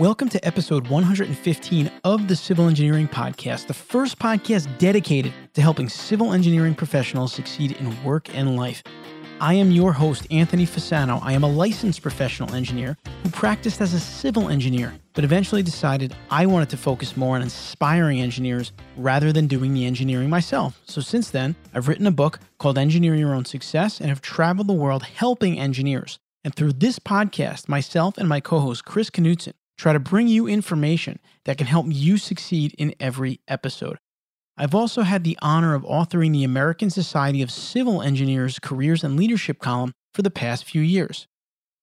Welcome to episode 115 of the Civil Engineering Podcast, the first podcast dedicated to helping civil engineering professionals succeed in work and life. I am your host, Anthony Fasano. I am a licensed professional engineer who practiced as a civil engineer, but eventually decided I wanted to focus more on inspiring engineers rather than doing the engineering myself. So since then, I've written a book called Engineering Your Own Success and have traveled the world helping engineers. And through this podcast, myself and my co host, Chris Knutson, try to bring you information that can help you succeed in every episode. I've also had the honor of authoring the American Society of Civil Engineers Careers and Leadership column for the past few years.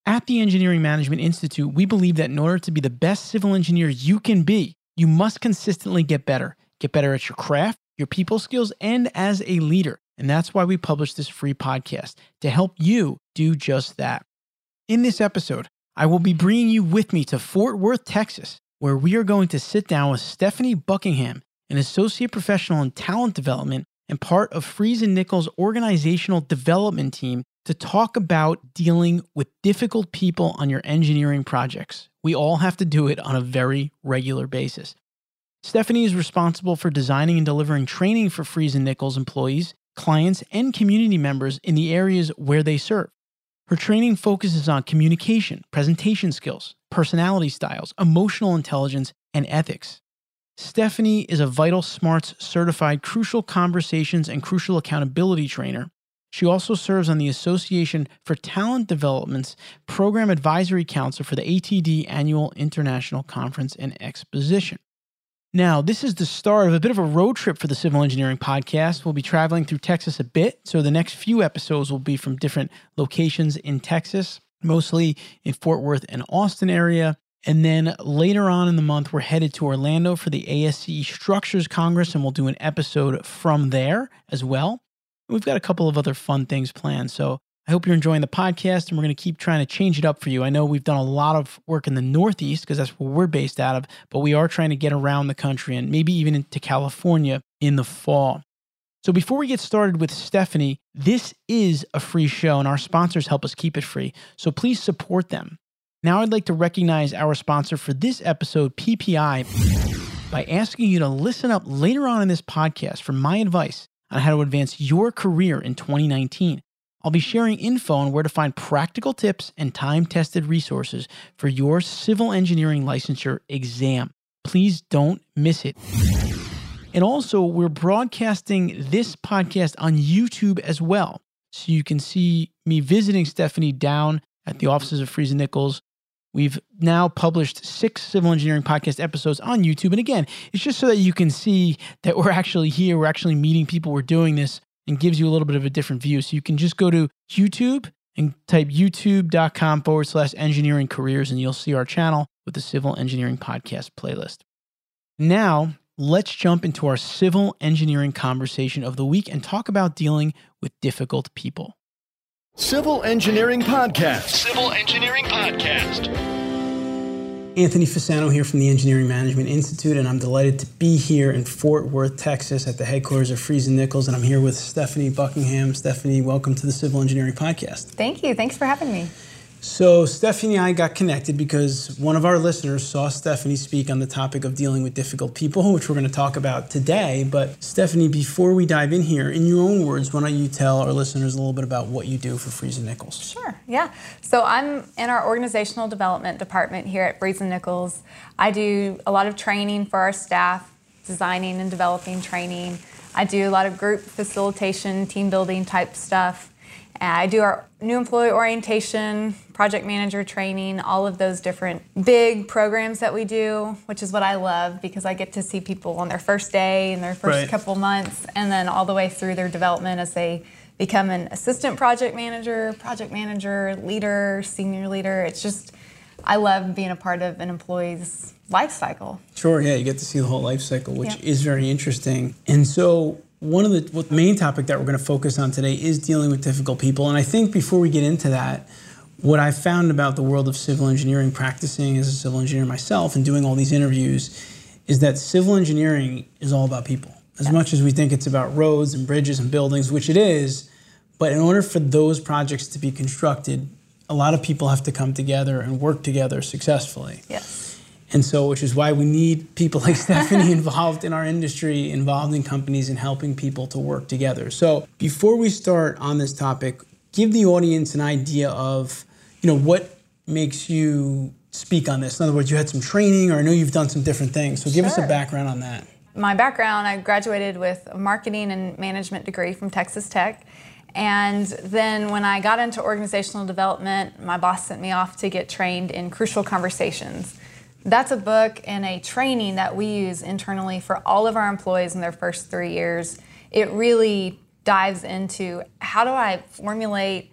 At the Engineering Management Institute, we believe that in order to be the best civil engineer you can be, you must consistently get better. Get better at your craft, your people skills, and as a leader. And that's why we publish this free podcast to help you do just that. In this episode, I will be bringing you with me to Fort Worth, Texas, where we are going to sit down with Stephanie Buckingham, an associate professional in talent development and part of Freese and Nichols' organizational development team to talk about dealing with difficult people on your engineering projects. We all have to do it on a very regular basis. Stephanie is responsible for designing and delivering training for Freese and Nichols employees, clients, and community members in the areas where they serve. Her training focuses on communication, presentation skills, personality styles, emotional intelligence, and ethics. Stephanie is a VitalSmarts certified crucial conversations and crucial accountability trainer. She also serves on the Association for Talent Development's Program Advisory Council for the ATD Annual International Conference and Exposition. Now, this is the start of a bit of a road trip for the Civil Engineering Podcast. We'll be traveling through Texas a bit, so the next few episodes will be from different locations in Texas, mostly in Fort Worth and Austin area. And then later on in the month, we're headed to Orlando for the ASCE Structures Congress, and we'll do an episode from there as well. We've got a couple of other fun things planned, so I hope you're enjoying the podcast and we're going to keep trying to change it up for you. I know we've done a lot of work in the Northeast because that's where we're based out of, but we are trying to get around the country and maybe even into California in the fall. So before we get started with Stephanie, this is a free show and our sponsors help us keep it free. So please support them. Now I'd like to recognize our sponsor for this episode, PPI, by asking you to listen up later on in this podcast for my advice on how to advance your career in 2019. I'll be sharing info on where to find practical tips and time tested resources for your civil engineering licensure exam. Please don't miss it. And also, we're broadcasting this podcast on YouTube as well. So you can see me visiting Stephanie down at the offices of Freese and Nichols. We've now published six civil engineering podcast episodes on YouTube. And again, it's just so that you can see that we're actually here, we're actually meeting people, we're doing this and gives you a little bit of a different view. So you can just go to YouTube and type youtube.com forward slash engineering careers, and you'll see our channel with the Civil Engineering Podcast playlist. Now, let's jump into our civil engineering conversation of the week and talk about dealing with difficult people. Civil Engineering Podcast. Civil Engineering Podcast. Anthony Fasano here from the Engineering Management Institute, and I'm delighted to be here in Fort Worth, Texas, at the headquarters of Freese and Nichols, and I'm here with Stephanie Buckingham. Stephanie, welcome to the Civil Engineering Podcast. Thank you. Thanks for having me. So, Stephanie and I got connected because one of our listeners saw Stephanie speak on the topic of dealing with difficult people, which we're going to talk about today. But, Stephanie, before we dive in here, in your own words, why don't you tell our listeners a little bit about what you do for Freese and Nichols? Sure, yeah. So, I'm in our organizational development department here at Freese and Nichols. I do a lot of training for our staff, designing and developing training. I do a lot of group facilitation, team building type stuff. Uh, I do our new employee orientation, project manager training, all of those different big programs that we do, which is what I love because I get to see people on their first day and their first Right. couple months, and then all the way through their development as they become an assistant project manager, project manager, leader, senior leader. It's just, I love being a part of an employee's life cycle. Sure, yeah, you get to see the whole life cycle, which Yeah. is very interesting. And so, one of the main topic that we're going to focus on today is dealing with difficult people. And I think before we get into that, what I found about the world of civil engineering, practicing as a civil engineer myself and doing all these interviews, is that civil engineering is all about people. As much as we think it's about roads and bridges and buildings, which it is, but in order for those projects to be constructed, a lot of people have to come together and work together successfully. Yes. And so, which is why we need people like Stephanie involved in our industry, involved in companies, and helping people to work together. So, before we start on this topic, give the audience an idea of, you know, what makes you speak on this. In other words, you had some training, or I know you've done some different things. So, give us a background on that. my background, I graduated with a marketing and management degree from Texas Tech. And then when I got into organizational development, my boss sent me off to get trained in Crucial Conversations. That's a book and a training that we use internally for all of our employees in their first three years. It really dives into how do I formulate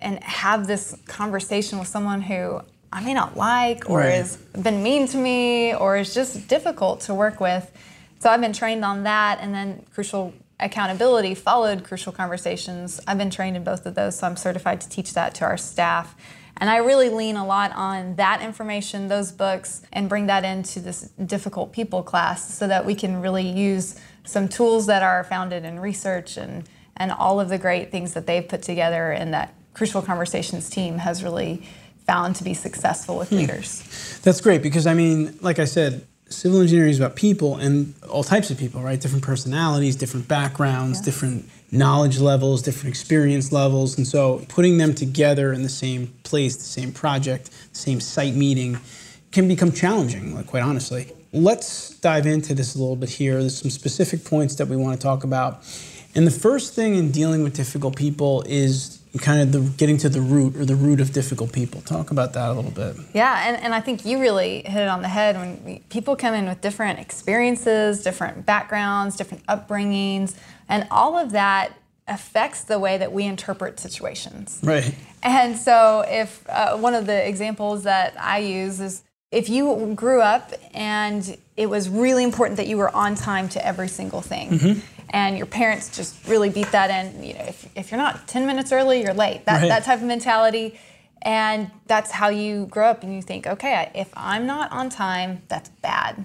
and have this conversation with someone who I may not like or Right. has been mean to me or is just difficult to work with. So I've been trained on that, and then crucial accountability followed crucial conversations. I've been trained in both of those, so I'm certified to teach that to our staff. And I really lean a lot on that information, those books, and bring that into this difficult people class so that we can really use some tools that are founded in research and, and all of the great things that they've put together and that Crucial Conversations team has really found to be successful with hmm. leaders. That's great because I mean, like I said, civil engineering is about people and all types of people, right? Different personalities, different backgrounds, different knowledge levels, different experience levels. And so putting them together in the same place, the same project, the same site meeting can become challenging, like quite honestly. Let's dive into this a little bit here. There's some specific points that we want to talk about. And the first thing in dealing with difficult people is kind of the getting to the root or the root of difficult people. Talk about that a little bit. Yeah, and, and I think you really hit it on the head when we, people come in with different experiences, different backgrounds, different upbringings, and all of that affects the way that we interpret situations. Right. And so, if uh, one of the examples that I use is if you grew up and it was really important that you were on time to every single thing, Mm-hmm. And your parents just really beat that in, you know, if, if you're not 10 minutes early, you're late, that, Right. that type of mentality. And that's how you grow up, and you think, okay, if I'm not on time, that's bad.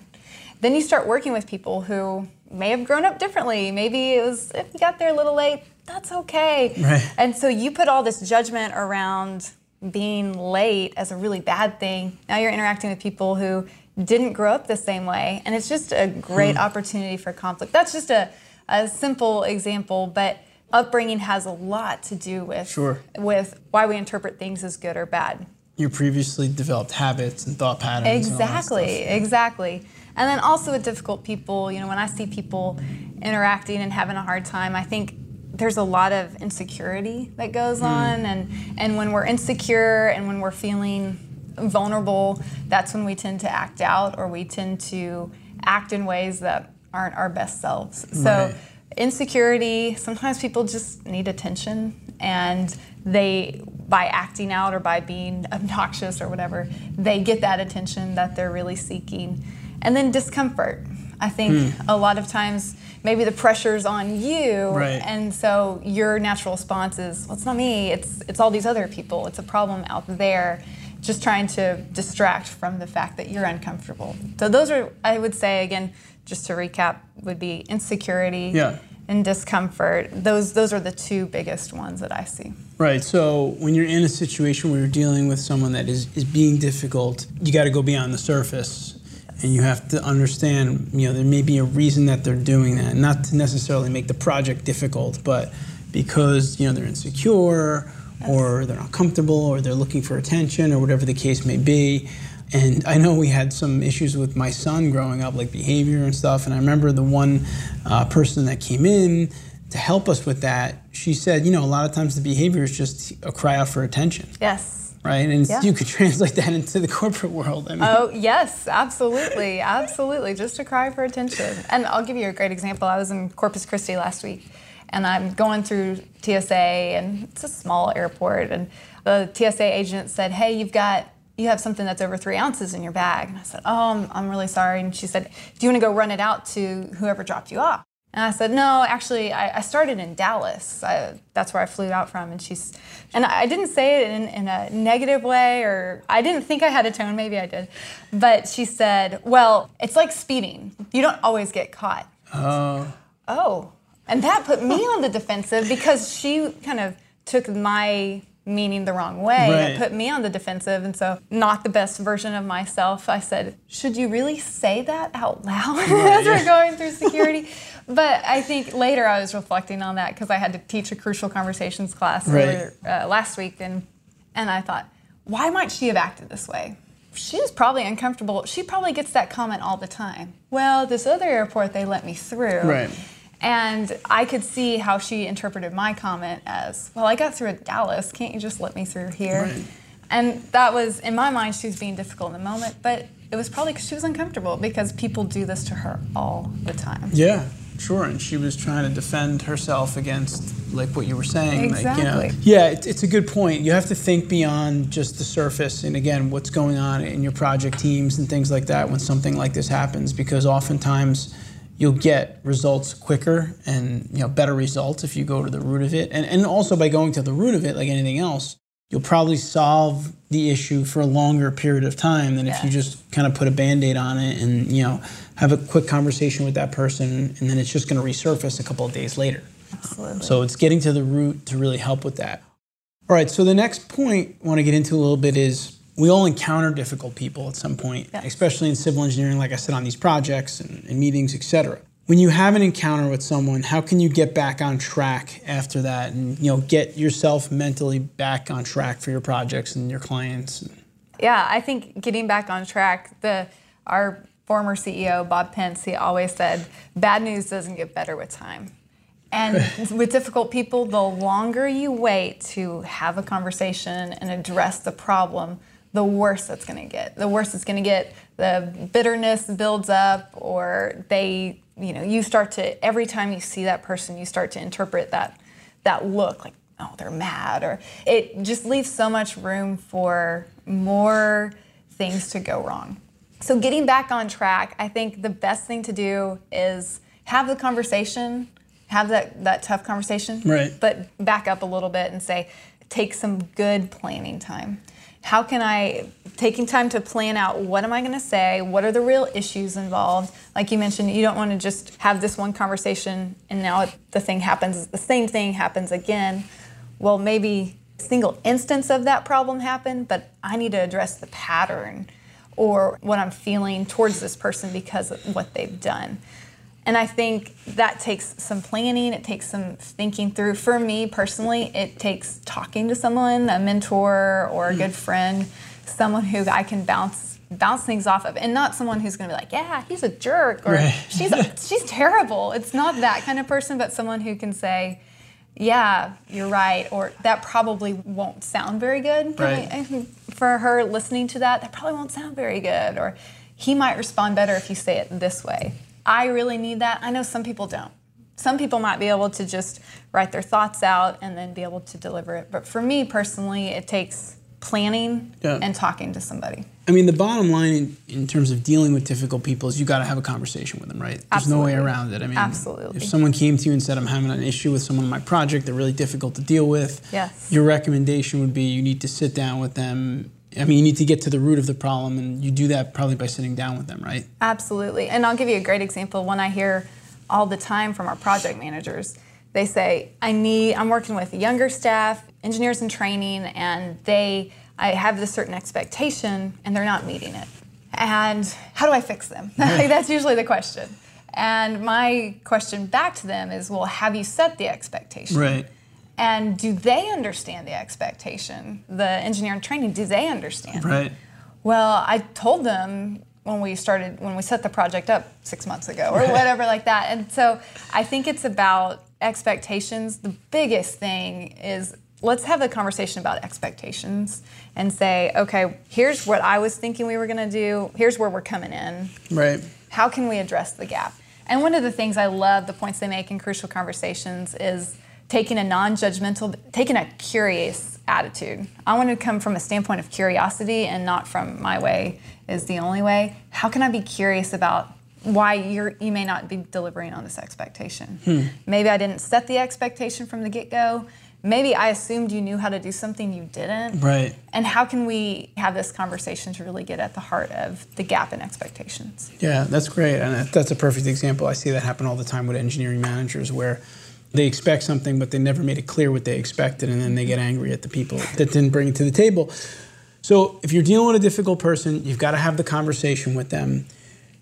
Then you start working with people who may have grown up differently. Maybe it was if you got there a little late, that's okay. Right. And so you put all this judgment around being late as a really bad thing. Now you're interacting with people who didn't grow up the same way, and it's just a great Hmm. opportunity for conflict. That's just a, a simple example, but upbringing has a lot to do with Sure. with why we interpret things as good or bad. your previously developed habits and thought patterns. and Exactly, stuff. exactly. And then also with difficult people, you know, when I see people interacting and having a hard time, I think there's a lot of insecurity that goes Hmm. on and and when we're insecure and when we're feeling vulnerable, that's when we tend to act out or we tend to act in ways that aren't our best selves. So Right. insecurity, sometimes people just need attention and they by acting out or by being obnoxious or whatever, they get that attention that they're really seeking. And then discomfort. I think hmm. a lot of times maybe the pressure's on you Right. and so your natural response is, well, it's not me, it's it's all these other people. It's a problem out there. Just trying to distract from the fact that you're uncomfortable. So those are I would say again, just to recap, would be insecurity Yeah. and discomfort. Those those are the two biggest ones that I see. Right. So when you're in a situation where you're dealing with someone that is, is being difficult, you got to go beyond the surface. And you have to understand, you know, there may be a reason that they're doing that. Not to necessarily make the project difficult, but because, you know, they're insecure or they're not comfortable or they're looking for attention or whatever the case may be. And I know we had some issues with my son growing up, like behavior and stuff. And I remember the one uh, person that came in to help us with that, she said, you know, a lot of times the behavior is just a cry out for attention, Yes. right? And Yeah. you could translate that into the corporate world. I mean, Oh, yes, absolutely. Absolutely. Just a cry for attention. And I'll give you a great example. I was in Corpus Christi last week and I'm going through TSA and it's a small airport and the TSA agent said, "Hey, you've got you have something that's over three ounces in your bag." And I said, "Oh, I'm, I'm really sorry." And she said, "Do you want to go run it out to whoever dropped you off?" And I said, "No, actually, I, I started in Dallas. I, that's where I flew out from." And she's, and I didn't say it in, in a negative way, or I didn't think I had a tone. Maybe I did, but she said, "Well, it's like speeding. You don't always get caught." Oh. Oh, and that put me on the defensive because she kind of took my meaning the wrong way. Right. It put me on the defensive. And so, not the best version of myself. I said, Should you really say that out loud as we're going through security? but I think later I was reflecting on that because I had to teach a crucial conversations class Right. over, uh, last week. And, and I thought, why might she have acted this way? She was probably uncomfortable. She probably gets that comment all the time. Well, this other airport, they let me through. Right. And I could see how she interpreted my comment as, well, I got through at Dallas. Can't you just let me through here? Right. And that was, in my mind, she was being difficult in the moment, but it was probably because she was uncomfortable because people do this to her all the time. Yeah, sure. And she was trying to defend herself against like what you were saying. Like, you know, Exactly. yeah, it, it's a good point. You have to think beyond just the surface and again, what's going on in your project teams and things like that when something like this happens, because oftentimes you'll get results quicker and you know better results if you go to the root of it. And and also by going to the root of it, like anything else, you'll probably solve the issue for a longer period of time than if you just kind of put a band-aid on it and you know have a quick conversation with that person and then it's just going to resurface a couple of days later Absolutely. so it's getting to the root to really help with that all right so the next point i want to get into a little bit is we all encounter difficult people at some point Yes. especially in civil engineering like i said on these projects and, and meetings etc when you have an encounter with someone how can you get back on track after that and you know get yourself mentally back on track for your projects and your clients Yeah, I think getting back on track, the our former CEO Bob Pence, he always said, "Bad news doesn't get better with time." And with difficult people, the longer you wait to have a conversation and address the problem, the worse it's going to get. The worse it's going to get. The bitterness builds up, or they, you know, you start to every time you see that person, you start to interpret that that look like oh they're mad or it just leaves so much room for more things to go wrong so getting back on track i think the best thing to do is have the conversation have that, that tough conversation Right. but back up a little bit and say take some good planning time how can i taking time to plan out what am i going to say what are the real issues involved? Like you mentioned you don't want to just have this one conversation and now the thing happens the same thing happens again. Well maybe a single instance of that problem happened but i need to address the pattern or what i'm feeling towards this person because of what they've done and I think that takes some planning, it takes some thinking through. For me personally, it takes talking to someone, a mentor or a good mm. friend, someone who I can bounce bounce things off of and not someone who's going to be like, "Yeah, he's a jerk" or Right. "She's she's terrible." It's not that kind of person, but someone who can say, "Yeah, you're right," or "That probably won't sound very good." Right. For her listening to that, that probably won't sound very good or he might respond better if you say it this way. I really need that. I know some people don't. Some people might be able to just write their thoughts out and then be able to deliver it. But for me personally, it takes planning Yeah. and talking to somebody. I mean, the bottom line in, in terms of dealing with difficult people is you got to have a conversation with them, right? There's no way around it. I mean, Absolutely. If someone came to you and said, "I'm having an issue with someone on my project, they're really difficult to deal with," Yes. your recommendation would be you need to sit down with them. I mean, you need to get to the root of the problem, and you do that probably by sitting down with them, right? Absolutely. And I'll give you a great example. One I hear all the time from our project managers. They say, I need, I'm working with younger staff, engineers in training, and they, I have this certain expectation and they're not meeting it. And how do I fix them? like, that's usually the question. And my question back to them is, well, have you set the expectation? Right. And do they understand the expectation? The engineer in training, do they understand? Right. Well, I told them when we started, when we set the project up six months ago or whatever like that. And so I think it's about expectations. The biggest thing is let's have a conversation about expectations and say, okay, here's what I was thinking we were going to do. Here's where we're coming in. Right. How can we address the gap? And one of the things I love, the points they make in Crucial Conversations, is taking a non judgmental, taking a curious attitude. I want to come from a standpoint of curiosity and not from my way is the only way. How can I be curious about why you're, you may not be delivering on this expectation? Hmm. Maybe I didn't set the expectation from the get go. Maybe I assumed you knew how to do something you didn't. Right. And how can we have this conversation to really get at the heart of the gap in expectations? Yeah, that's great, and that's a perfect example. I see that happen all the time with engineering managers, where they expect something, but they never made it clear what they expected, and then they get angry at the people that didn't bring it to the table. So if you're dealing with a difficult person, you've got to have the conversation with them.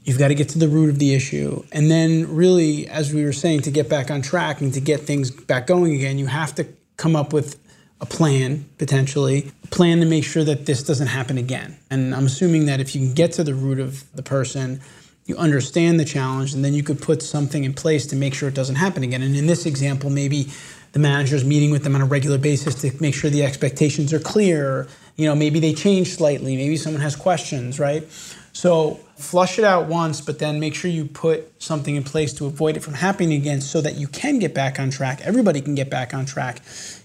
You've got to get to the root of the issue. And then, really, as we were saying, to get back on track and to get things back going again, you have to come up with a plan, potentially, a plan to make sure that this doesn't happen again. And I'm assuming that if you can get to the root of the person, you understand the challenge, and then you could put something in place to make sure it doesn't happen again. And in this example, maybe the manager's meeting with them on a regular basis to make sure the expectations are clear. You know, maybe they change slightly, maybe someone has questions, right? So flush it out once, but then make sure you put something in place to avoid it from happening again so that you can get back on track. Everybody can get back on track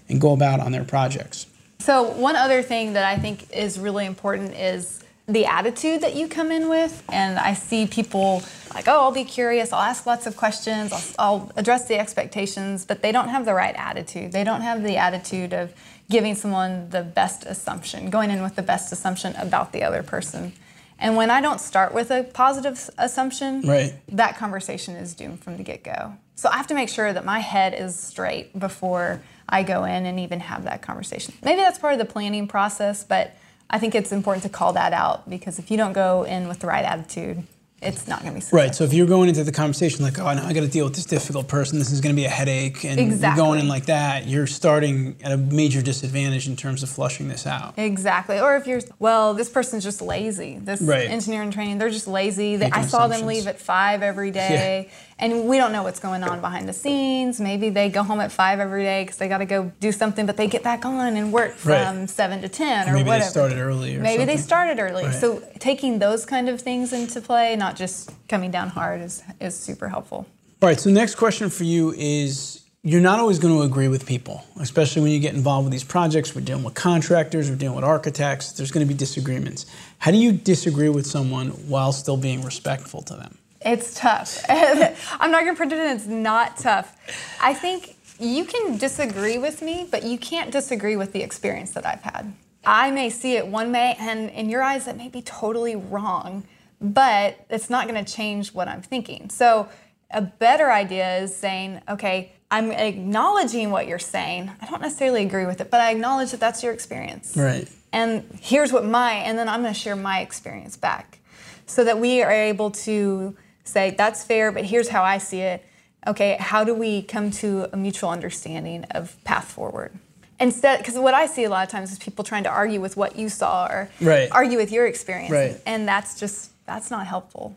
and go about on their projects. So, one other thing that I think is really important is the attitude that you come in with. And I see people like, oh, I'll be curious, I'll ask lots of questions, I'll, I'll address the expectations, but they don't have the right attitude. They don't have the attitude of giving someone the best assumption, going in with the best assumption about the other person. And when I don't start with a positive assumption, right. that conversation is doomed from the get go. So I have to make sure that my head is straight before I go in and even have that conversation. Maybe that's part of the planning process, but I think it's important to call that out because if you don't go in with the right attitude, it's not going to be successful. right. So if you're going into the conversation like, oh, now I got to deal with this difficult person, this is going to be a headache, and exactly. you're going in like that, you're starting at a major disadvantage in terms of flushing this out. Exactly. Or if you're, well, this person's just lazy. This right. engineering training, they're just lazy. They, I saw them leave at five every day. Yeah. And we don't know what's going on behind the scenes. Maybe they go home at five every day because they got to go do something, but they get back on and work from right. seven to ten or Maybe whatever. Maybe they started early. Maybe something. they started early. Right. So taking those kind of things into play, not just coming down hard, is is super helpful. All right. So next question for you is. You're not always going to agree with people, especially when you get involved with these projects. We're dealing with contractors, we're dealing with architects. There's going to be disagreements. How do you disagree with someone while still being respectful to them? It's tough. I'm not going to pretend it's not tough. I think you can disagree with me, but you can't disagree with the experience that I've had. I may see it one way, and in your eyes, that may be totally wrong, but it's not going to change what I'm thinking. So, a better idea is saying, okay, I'm acknowledging what you're saying. I don't necessarily agree with it, but I acknowledge that that's your experience. Right. And here's what my, and then I'm going to share my experience back so that we are able to say, that's fair, but here's how I see it. Okay, how do we come to a mutual understanding of path forward? Instead, because what I see a lot of times is people trying to argue with what you saw or right. argue with your experience, right. and that's just that's not helpful.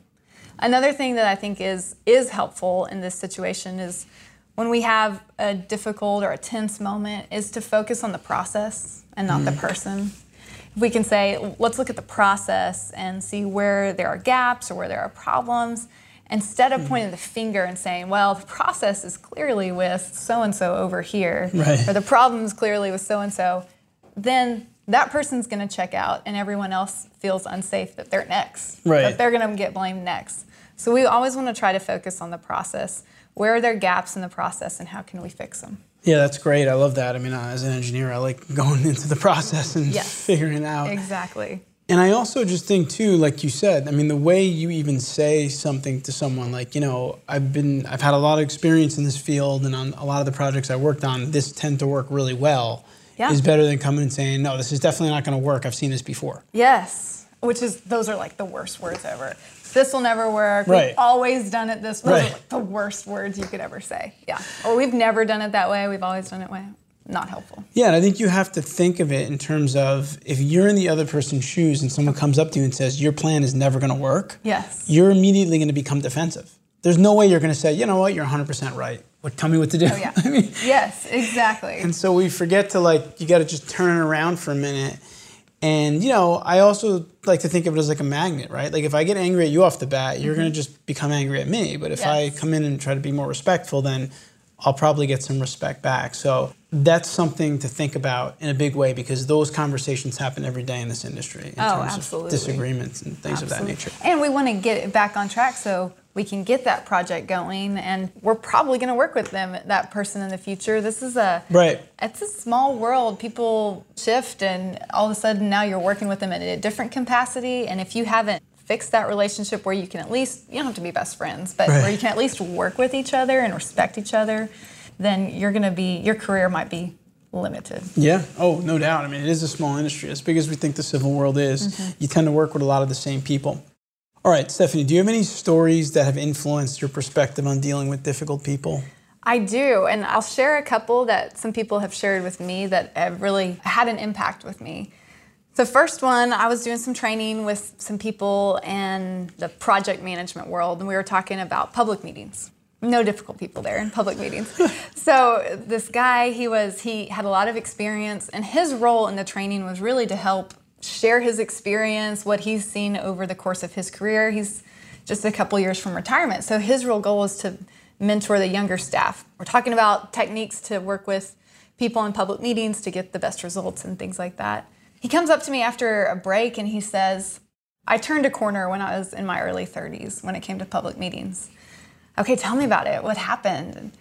Another thing that I think is is helpful in this situation is when we have a difficult or a tense moment is to focus on the process and not mm. the person we can say, let's look at the process and see where there are gaps or where there are problems, instead of hmm. pointing the finger and saying, well, the process is clearly with so and so over here, right. or the problem is clearly with so and so, then that person's going to check out and everyone else feels unsafe that they're next. Right. That they're going to get blamed next. So we always want to try to focus on the process. Where are there gaps in the process and how can we fix them? Yeah, that's great. I love that. I mean, uh, as an engineer, I like going into the process and yes, figuring it out. Exactly. And I also just think too, like you said, I mean, the way you even say something to someone, like you know, I've been, I've had a lot of experience in this field, and on a lot of the projects I worked on, this tend to work really well. Yeah. Is better than coming and saying, no, this is definitely not going to work. I've seen this before. Yes, which is those are like the worst words ever this will never work. Right. We've always done it this way. Right. Like the worst words you could ever say. Yeah. Or we've never done it that way. We've always done it way. Not helpful. Yeah, and I think you have to think of it in terms of if you're in the other person's shoes and someone comes up to you and says your plan is never going to work. Yes. You're immediately going to become defensive. There's no way you're going to say, you know what, you're 100% right. What, tell me what to do. Oh, yeah. I mean, yes, exactly. And so we forget to like, you got to just turn it around for a minute and you know, I also like to think of it as like a magnet, right? Like if I get angry at you off the bat, you're mm-hmm. going to just become angry at me. But if yes. I come in and try to be more respectful, then I'll probably get some respect back. So that's something to think about in a big way because those conversations happen every day in this industry in oh, terms absolutely. of disagreements and things absolutely. of that nature. And we want to get it back on track so we can get that project going and we're probably going to work with them that person in the future this is a right it's a small world people shift and all of a sudden now you're working with them in a different capacity and if you haven't fixed that relationship where you can at least you don't have to be best friends but right. where you can at least work with each other and respect each other then you're going to be your career might be limited. Yeah. Oh, no doubt. I mean, it is a small industry. As big as we think the civil world is, Mm-hmm. you tend to work with a lot of the same people. All right, Stephanie, do you have any stories that have influenced your perspective on dealing with difficult people? I do, and I'll share a couple that some people have shared with me that have really had an impact with me. The first one, I was doing some training with some people in the project management world, and we were talking about public meetings. No difficult people there in public meetings. so this guy, he was he had a lot of experience, and his role in the training was really to help share his experience, what he's seen over the course of his career. He's just a couple years from retirement, so his real goal is to mentor the younger staff. We're talking about techniques to work with people in public meetings to get the best results and things like that. He comes up to me after a break and he says, I turned a corner when I was in my early 30s when it came to public meetings. Okay, tell me about it. What happened? And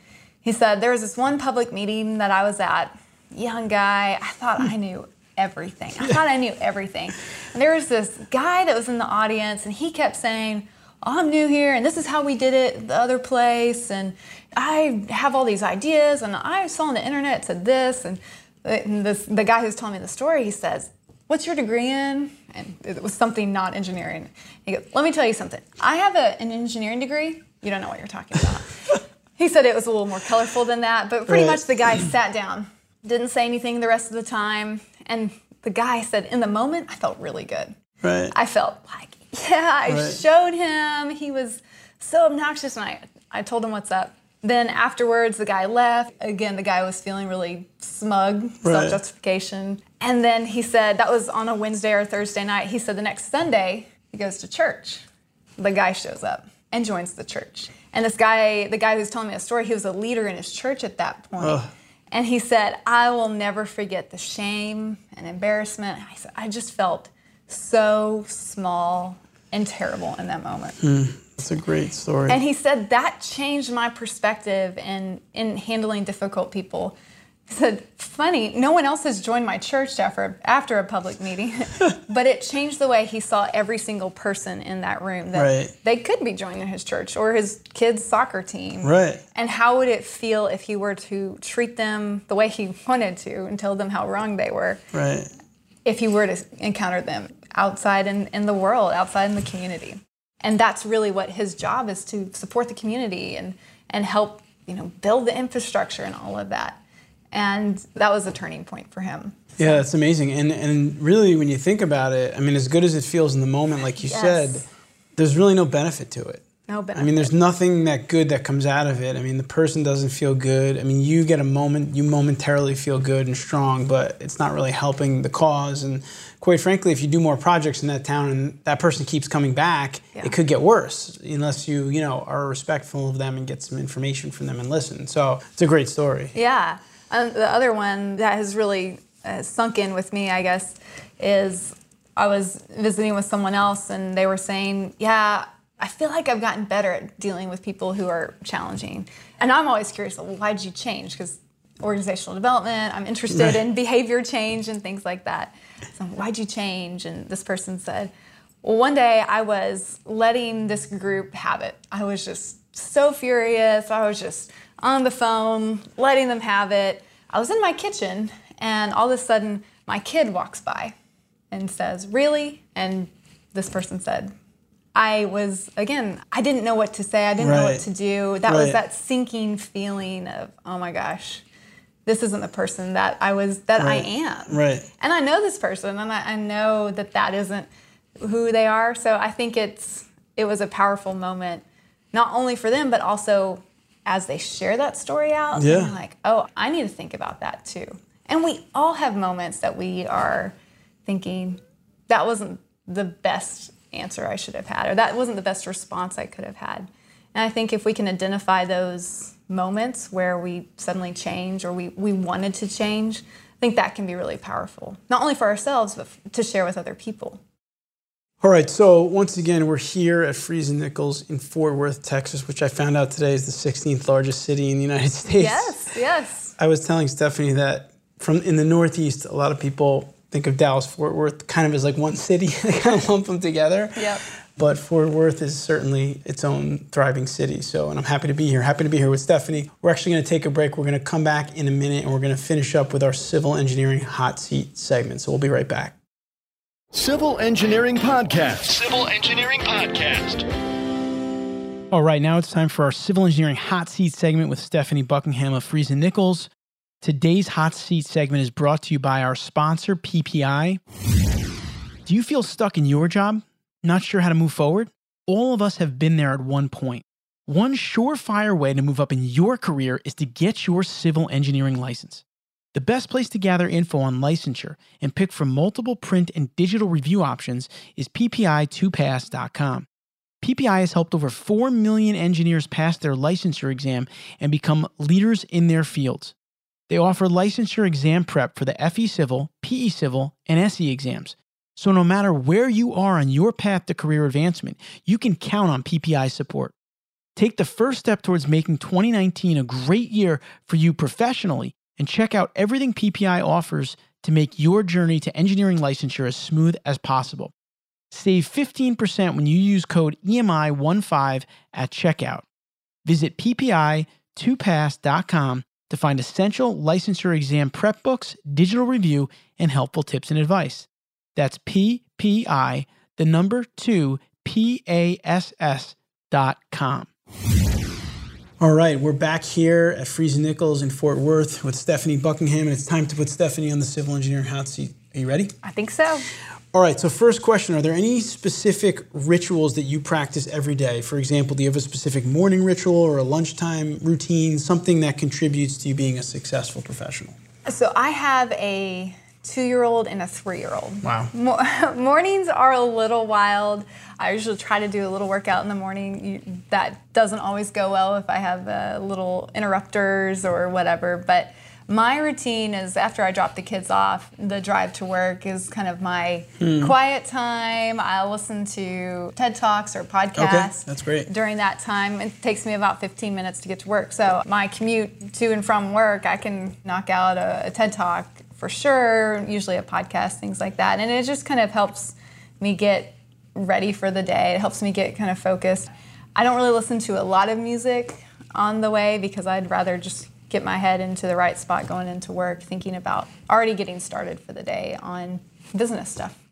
he said, There was this one public meeting that I was at, young guy. I thought I hmm. knew everything. I thought I knew everything. And there was this guy that was in the audience and he kept saying, I'm new here and this is how we did it the other place and I have all these ideas and I saw on the internet said this and, and this, the guy who's telling me the story he says what's your degree in and it was something not engineering he goes let me tell you something I have a, an engineering degree you don't know what you're talking about he said it was a little more colorful than that but pretty Right. much the guy sat down didn't say anything the rest of the time and the guy said in the moment I felt really good Right. I felt like, yeah, I Right. showed him. He was so obnoxious, and I, I told him what's up. Then afterwards, the guy left. Again, the guy was feeling really smug, self justification. And then he said, that was on a Wednesday or Thursday night. He said the next Sunday, he goes to church. The guy shows up and joins the church. And this guy, the guy who's telling me the story, he was a leader in his church at that point. And he said, I will never forget the shame and embarrassment. I said, I just felt so small and terrible in that moment. Hmm. That's a great story. And he said that changed my perspective in, in handling difficult people. He said, funny, no one else has joined my church after, after a public meeting, but it changed the way he saw every single person in that room that Right. they could be joining his church or his kids' soccer team. Right. And how would it feel if he were to treat them the way he wanted to and tell them how wrong they were? right. if he were to encounter them outside in, in the world, outside in the community. And that's really what his job is to support the community and, and help, you know, build the infrastructure and all of that. And that was a turning point for him. Yeah, that's amazing. And and really, when you think about it, I mean, as good as it feels in the moment, like you Yes. said, there's really no benefit to it. No benefit. I mean, there's nothing that good that comes out of it. I mean, the person doesn't feel good. I mean, you get a moment, you momentarily feel good and strong, but it's not really helping the cause. And quite frankly, if you do more projects in that town and that person keeps coming back, Yeah. it could get worse unless you, you know, are respectful of them and get some information from them and listen. So it's a great story. Yeah. Um, the other one that has really uh, sunk in with me, I guess, is I was visiting with someone else and they were saying, Yeah, I feel like I've gotten better at dealing with people who are challenging. And I'm always curious, well, why did you change? Because organizational development, I'm interested Right. in behavior change and things like that. So, why'd you change? And this person said, Well, one day I was letting this group have it. I was just so furious. I was just on the phone, letting them have it. I was in my kitchen, and all of a sudden, my kid walks by and says, Really? And this person said, I was, again, I didn't know what to say. I didn't know what to do. That Right. was that sinking feeling of, oh my gosh, this isn't the person that I was, that Right. I am. Right. And I know this person, and I, I know that that isn't who they are. So I think it's it was a powerful moment, not only for them, but also as they share that story out. Yeah. they're like, oh, I need to think about that too. And we all have moments that we are thinking that wasn't the best answer I should have had, or that wasn't the best response I could have had. And I think if we can identify those moments where we suddenly change or we, we wanted to change, I think that can be really powerful, not only for ourselves, but f- to share with other people. All right, so once again, we're here at Freese and Nichols in Fort Worth, Texas, which I found out today is the 16th largest city in the United States. Yes, yes. I was telling Stephanie that from in the Northeast, a lot of people think of Dallas Fort Worth kind of as like one city. they kind of lump them together. Yep. but Fort Worth is certainly its own thriving city. So, and I'm happy to be here. Happy to be here with Stephanie. We're actually going to take a break. We're going to come back in a minute and we're going to finish up with our civil engineering hot seat segment. So, we'll be right back. Civil Engineering Podcast. Civil Engineering Podcast. All right, now it's time for our civil engineering hot seat segment with Stephanie Buckingham of Freese and Nichols. Today's hot seat segment is brought to you by our sponsor, PPI. Do you feel stuck in your job? Not sure how to move forward? All of us have been there at one point. One surefire way to move up in your career is to get your civil engineering license. The best place to gather info on licensure and pick from multiple print and digital review options is ppi2pass.com. PPI has helped over 4 million engineers pass their licensure exam and become leaders in their fields. They offer licensure exam prep for the FE Civil, PE Civil, and SE exams. So no matter where you are on your path to career advancement, you can count on PPI support. Take the first step towards making 2019 a great year for you professionally and check out everything PPI offers to make your journey to engineering licensure as smooth as possible. Save 15% when you use code EMI15 at checkout. Visit ppi2pass.com to find essential licensure exam prep books, digital review, and helpful tips and advice. That's PPI, the number 2, P-A-S-S dot com. All right, we're back here at Freese and Nichols in Fort Worth with Stephanie Buckingham, and it's time to put Stephanie on the civil engineering hot seat. Are you ready? I think so. All right, so first question Are there any specific rituals that you practice every day? For example, do you have a specific morning ritual or a lunchtime routine, something that contributes to you being a successful professional? So I have a two-year-old and a three-year-old. Wow. Mo- mornings are a little wild. I usually try to do a little workout in the morning. You, that doesn't always go well if I have uh, little interrupters or whatever. But my routine is after I drop the kids off, the drive to work is kind of my quiet time. I'll listen to TED Talks or podcasts. Okay, that's great. During that time, it takes me about 15 minutes to get to work. So my commute to and from work, I can knock out a, a TED Talk for sure, usually a podcast, things like that. And it just kind of helps me get ready for the day. It helps me get kind of focused. I don't really listen to a lot of music on the way because I'd rather just get my head into the right spot going into work, thinking about already getting started for the day on business stuff.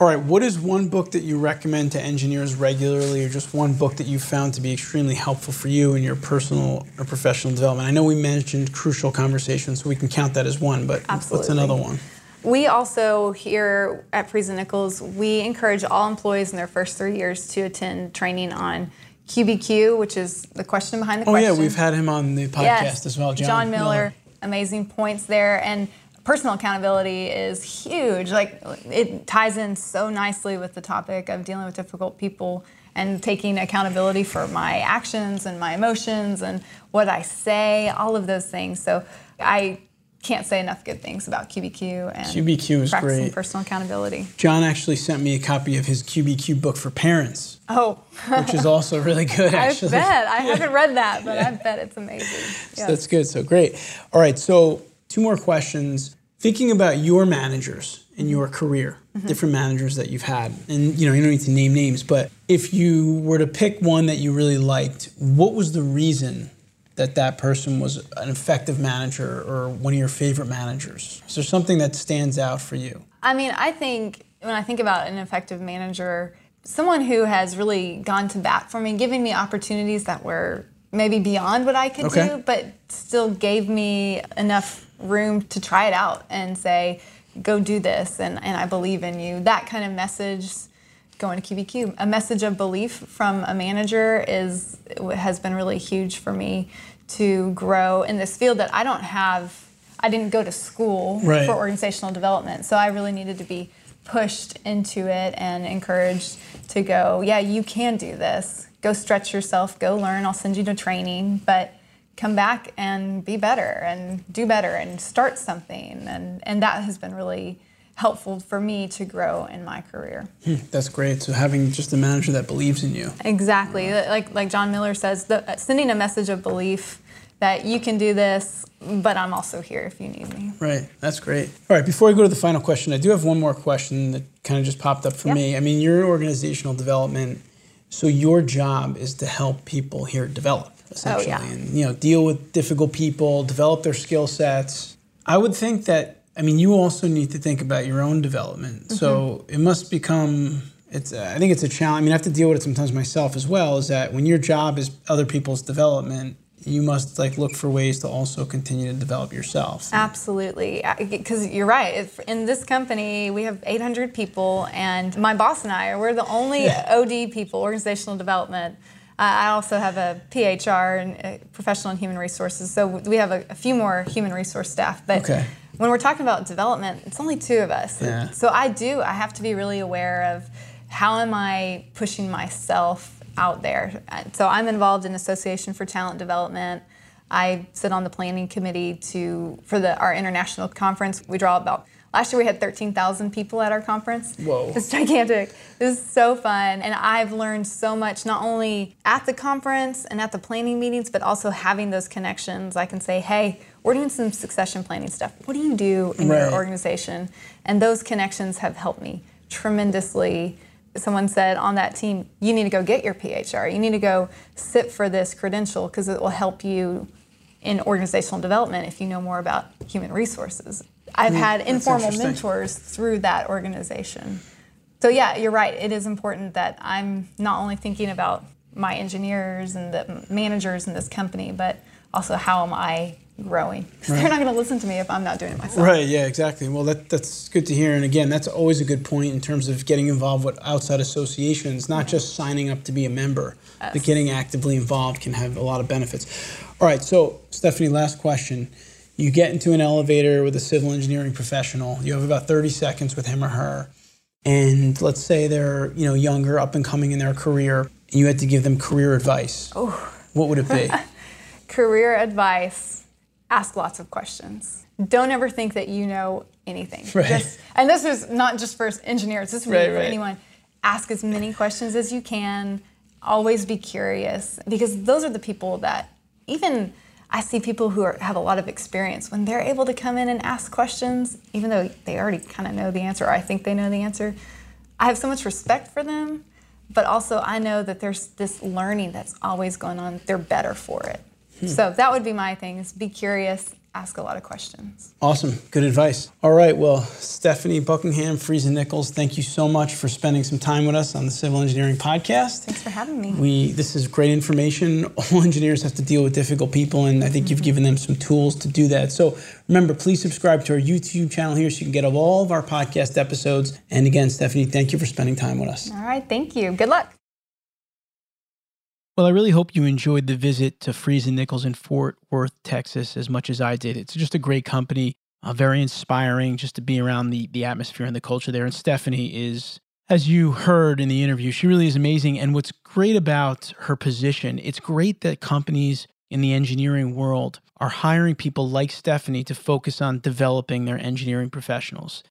All right, what is one book that you recommend to engineers regularly, or just one book that you found to be extremely helpful for you in your personal or professional development? I know we mentioned Crucial Conversations, so we can count that as one, but what's another one? We also here at Freese and Nichols, we encourage all employees in their first three years to attend training on QBQ, which is the question behind the Oh, question. Oh yeah, we've had him on the podcast Yes, as well, John, Miller. Amazing points there. And personal accountability is huge. Like it ties in so nicely with the topic of dealing with difficult people and taking accountability for my actions and my emotions and what I say, all of those things. So I can't say enough good things about QBQ and QBQ is practicing great. personal accountability. John actually sent me a copy of his QBQ book for parents, Oh, which is also really good, I actually. bet. I haven't read that, but I bet it's amazing. So That's good. So great. All right. So two more questions. Thinking about your managers in your career, mm-hmm. different managers that you've had, and you know you don't need to name names, but if you were to pick one that you really liked, what was the reason that that person was an effective manager or one of your favorite managers? Is there something that stands out for you? I mean, I think when I think about an effective manager, someone who has really gone to bat for me, giving me opportunities that were maybe beyond what I could Okay. do, but still gave me enough room to try it out and say, go do this, and, and I believe in you. That kind of message going to QBQ. A message of belief from a manager is has been really huge for me to grow in this field that I don't have. I didn't go to school Right. for organizational development, so I really needed to be pushed into it and encouraged to go. Yeah, you can do this. Go stretch yourself. Go learn. I'll send you to training, but come back and be better and do better and start something. And and that has been really helpful for me to grow in my career. Hmm, that's great. So having just a manager that believes in you. Exactly. Like like John Miller says, the, uh, sending a message of belief that you can do this, but I'm also here if you need me. Right. That's great. All right. Before we go to the final question, I do have one more question that kind of just popped up for Yeah. me. I mean, you're in organizational development, so your job is to help people here develop essentially, Oh, yeah. and you know, deal with difficult people, develop their skill sets. I would think that. I mean, you also need to think about your own development. Mm-hmm. So it must become. It's. I think it's a challenge. I mean, I have to deal with it sometimes myself as well. Is that when your job is other people's development, you must like look for ways to also continue to develop yourself. Absolutely, because you're right. If in this company, we have 800 people, and my boss and I, are we're the only OD people, organizational development. I also have a PHR and professional in human resources, so we have a, a few more human resource staff. But Okay. when we're talking about development, it's only two of us. Yeah. So I do. I have to be really aware of how am I pushing myself out there. So I'm involved in Association for Talent Development. I sit on the planning committee to for the our international conference. We draw about last year we had 13,000 people at our conference. Whoa. It's gigantic. It was so fun and I've learned so much not only at the conference and at the planning meetings but also having those connections. I can say, "Hey, we're doing some succession planning stuff. What do you do in Right. your organization?" And those connections have helped me tremendously someone said on that team, you need to go get your PHR. You need to go sit for this credential because it will help you in organizational development if you know more about human resources. I've hmm, had informal mentors through that organization. So yeah, you're right. It is important that I'm not only thinking about my engineers and the managers in this company, but also how am I growing? 'Cause They're not going to listen to me if I'm not doing it myself. Right. Yeah. Exactly. Well, that that's good to hear. And again, that's always a good point in terms of getting involved with outside associations, not just signing up to be a member, but getting actively involved can have a lot of benefits. All right. So, Stephanie, last question. You get into an elevator with a civil engineering professional. You have about 30 seconds with him or her. And let's say they're, you know, younger, up and coming in their career, and you had to give them career advice. Oh. What would it be? career advice ask lots of questions don't ever think that you know anything Right. Just- and this is not just for engineers this is Right, for right. anyone ask as many questions as you can always be curious because those are the people that even i see people who are, have a lot of experience. When they're able to come in and ask questions even though they already kind of know the answer or i think they know the answer i have so much respect for them but also i know that there's this learning that's always going on. They're better for it. Hmm. So that would be my thing is be curious ask a lot of questions Awesome. Good advice. All right. Well, Stephanie Buckingham, Freese and Nichols, thank you so much for spending some time with us on the Civil Engineering Podcast. thanks for having me We this is great information. All engineers have to deal with difficult people, and I think you've mm-hmm. given them some tools to do that. So remember, please subscribe to our YouTube channel here so you can get all of our podcast episodes. And again, Stephanie, thank you for spending time with us. all right thank you good luck Well, I really hope you enjoyed the visit to Freese and Nichols in Fort Worth, Texas, as much as I did. It's just a great company, uh, very inspiring just to be around the, the atmosphere and the culture there. And Stephanie is, as you heard in the interview, she really is amazing. And what's great about her position, it's great that companies in the engineering world are hiring people like Stephanie to focus on developing their engineering professionals.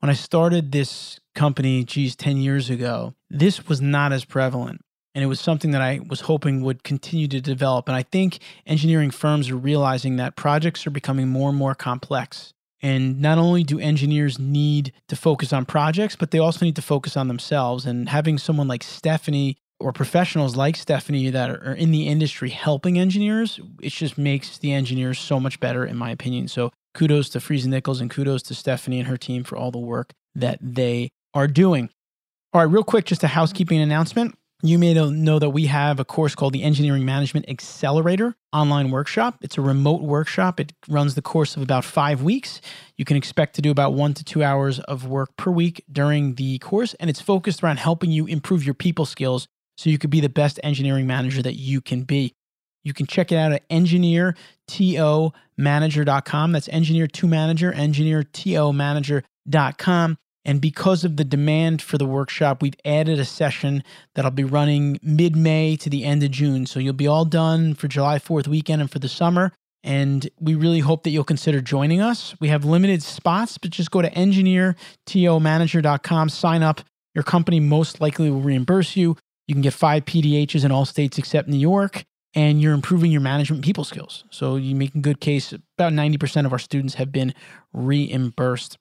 When I started this company, geez, 10 years ago, this was not as prevalent. And it was something that I was hoping would continue to develop. And I think engineering firms are realizing that projects are becoming more and more complex. And not only do engineers need to focus on projects, but they also need to focus on themselves. And having someone like Stephanie or professionals like Stephanie that are in the industry helping engineers, it just makes the engineers so much better, in my opinion. So kudos to Freese and Nichols and kudos to Stephanie and her team for all the work that they are doing. All right, real quick, just a housekeeping announcement. You may know- that we have a course called the Engineering Management Accelerator online workshop. It's a remote workshop. It runs the course of about five weeks. You can expect to do about one to two hours of work per week during the course, and it's focused around helping you improve your people skills so you could be the best engineering manager that you can be. You can check it out at engineertomanager.com. That's engineer2manager, engineertomanager.com. And because of the demand for the workshop, we've added a session that'll be running mid May to the end of June. So you'll be all done for July 4th weekend and for the summer. And we really hope that you'll consider joining us. We have limited spots, but just go to engineertomanager.com, sign up. Your company most likely will reimburse you. You can get five PDHs in all states except New York. and you're improving your management people skills. So you make a good case. About 90% of our students have been reimbursed.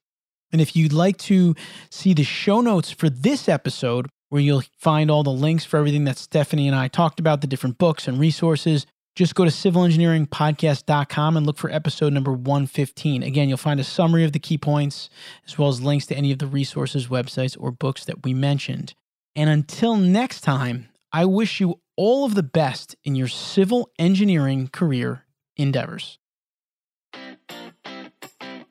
And if you'd like to see the show notes for this episode, where you'll find all the links for everything that Stephanie and I talked about, the different books and resources, just go to civilengineeringpodcast.com and look for episode number 115. Again, you'll find a summary of the key points, as well as links to any of the resources, websites, or books that we mentioned. And until next time, I wish you all of the best in your civil engineering career endeavors.